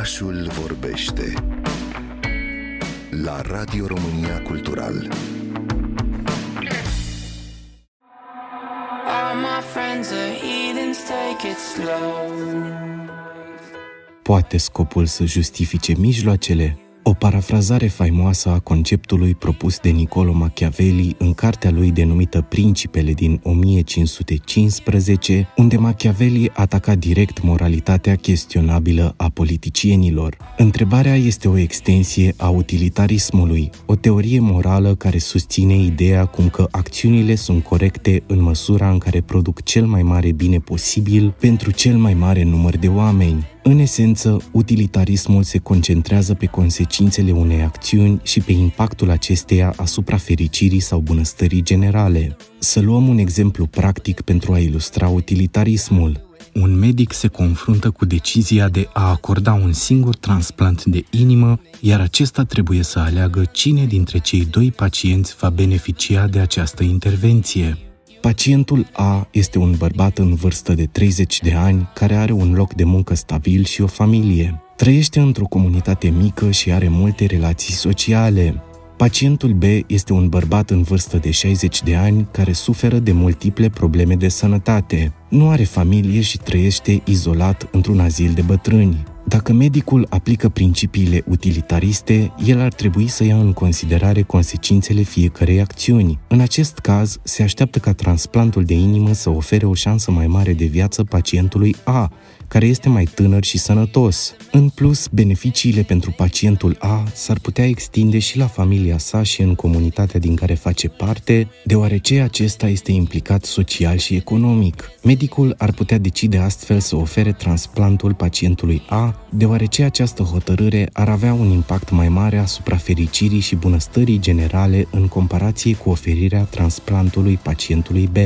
Orașul vorbește la Radio România Cultural. All my friends are heathens, take it slow. Poate scopul să justifice mijloacele? O parafrazare faimoasă a conceptului propus de Niccolo Machiavelli în cartea lui denumită Principele din 1515, unde Machiavelli ataca direct moralitatea chestionabilă a politicienilor. Întrebarea este o extensie a utilitarismului, o teorie morală care susține ideea cum că acțiunile sunt corecte în măsura în care produc cel mai mare bine posibil pentru cel mai mare număr de oameni. În esență, utilitarismul se concentrează pe consecințele unei acțiuni și pe impactul acesteia asupra fericirii sau bunăstării generale. Să luăm un exemplu practic pentru a ilustra utilitarismul. Un medic se confruntă cu decizia de a acorda un singur transplant de inimă, iar acesta trebuie să aleagă cine dintre cei doi pacienți va beneficia de această intervenție. Pacientul A este un bărbat în vârstă de 30 de ani care are un loc de muncă stabil și o familie. Trăiește într-o comunitate mică și are multe relații sociale. Pacientul B este un bărbat în vârstă de 60 de ani care suferă de multiple probleme de sănătate. Nu are familie și trăiește izolat într-un azil de bătrâni. Dacă medicul aplică principiile utilitariste, el ar trebui să ia în considerare consecințele fiecărei acțiuni. În acest caz, se așteaptă ca transplantul de inimă să ofere o șansă mai mare de viață pacientului A, care este mai tânăr și sănătos. În plus, beneficiile pentru pacientul A s-ar putea extinde și la familia sa și în comunitatea din care face parte, deoarece acesta este implicat social și economic. Medicul ar putea decide astfel să ofere transplantul pacientului A, deoarece această hotărâre ar avea un impact mai mare asupra fericirii și bunăstării generale în comparație cu oferirea transplantului pacientului B.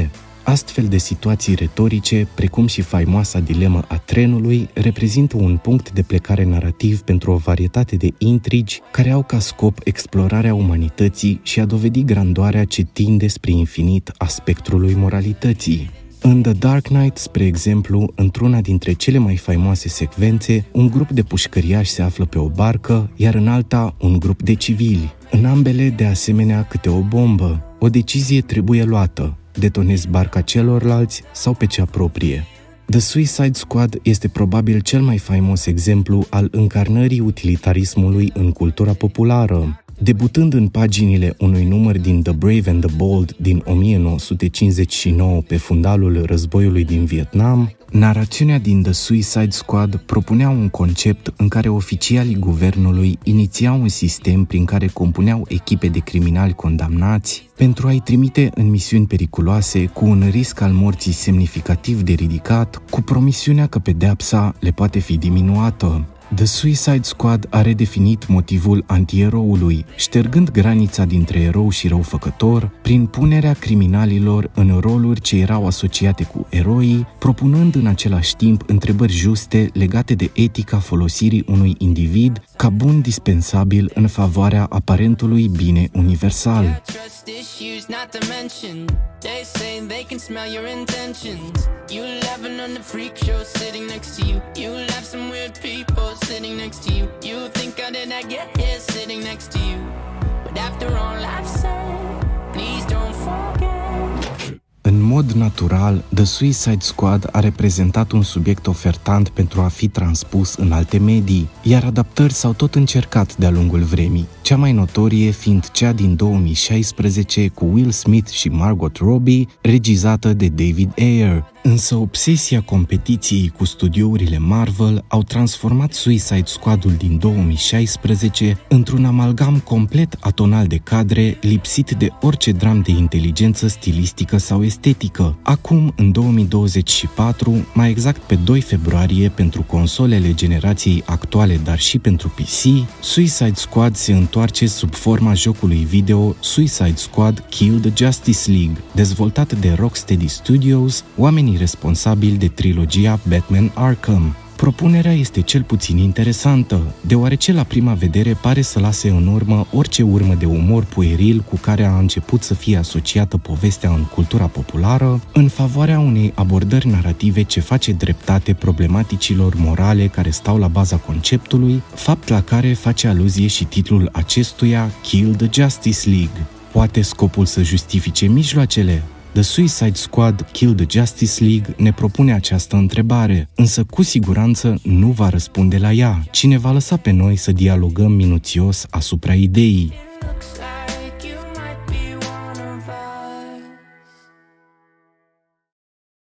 Astfel de situații retorice, precum și faimoasa dilemă a trenului, reprezintă un punct de plecare narrativ pentru o varietate de intrigi care au ca scop explorarea umanității și a dovedi grandoarea ce tinde spre infinit a spectrului moralității. În The Dark Knight, spre exemplu, într-una dintre cele mai faimoase secvențe, un grup de pușcăriași se află pe o barcă, iar în alta un grup de civili. În ambele, de asemenea, câte o bombă. O decizie trebuie luată, detonezi barca celorlalți sau pe cea proprie. The Suicide Squad este probabil cel mai faimos exemplu al încarnării utilitarismului în cultura populară. Debutând în paginile unui număr din The Brave and the Bold din 1959 pe fundalul războiului din Vietnam, narațiunea din The Suicide Squad propunea un concept în care oficialii guvernului inițiau un sistem prin care compuneau echipe de criminali condamnați pentru a-i trimite în misiuni periculoase cu un risc al morții semnificativ de ridicat, cu promisiunea că pedeapsa le poate fi diminuată. The Suicide Squad a redefinit motivul antieroului, ștergând granița dintre erou și răufăcător, prin punerea criminalilor în roluri ce erau asociate cu eroii, propunând în același timp întrebări juste legate de etica folosirii unui individ ca bun dispensabil în favoarea aparentului bine universal. Trust next to you. You think how did I get here sitting next to you? But after all I've said, please don't forget. În mod natural, The Suicide Squad a reprezentat un subiect ofertant pentru a fi transpus în alte medii, iar adaptări s-au tot încercat de-a lungul vremii, cea mai notorie fiind cea din 2016 cu Will Smith și Margot Robbie, regizată de David Ayer. Însă obsesia competiției cu studiourile Marvel au transformat Suicide Squad-ul din 2016 într-un amalgam complet atonal de cadre, lipsit de orice dram de inteligență stilistică sau estetică. Acum, în 2024, mai exact pe 2 februarie pentru consolele generației actuale, dar și pentru PC, Suicide Squad se întoarce sub forma jocului video Suicide Squad Kill the Justice League, dezvoltat de Rocksteady Studios, oamenii responsabili de trilogia Batman Arkham. Propunerea este cel puțin interesantă, deoarece la prima vedere pare să lase în urmă orice urmă de umor pueril cu care a început să fie asociată povestea în cultura populară, în favoarea unei abordări narrative ce face dreptate problematicilor morale care stau la baza conceptului, fapt la care face aluzie și titlul acestuia Kill the Justice League. Poate scopul să justifice mijloacele? The Suicide Squad Kill the Justice League ne propune această întrebare, însă cu siguranță nu va răspunde la ea, ci ne va lăsa pe noi să dialogăm minuțios asupra ideii.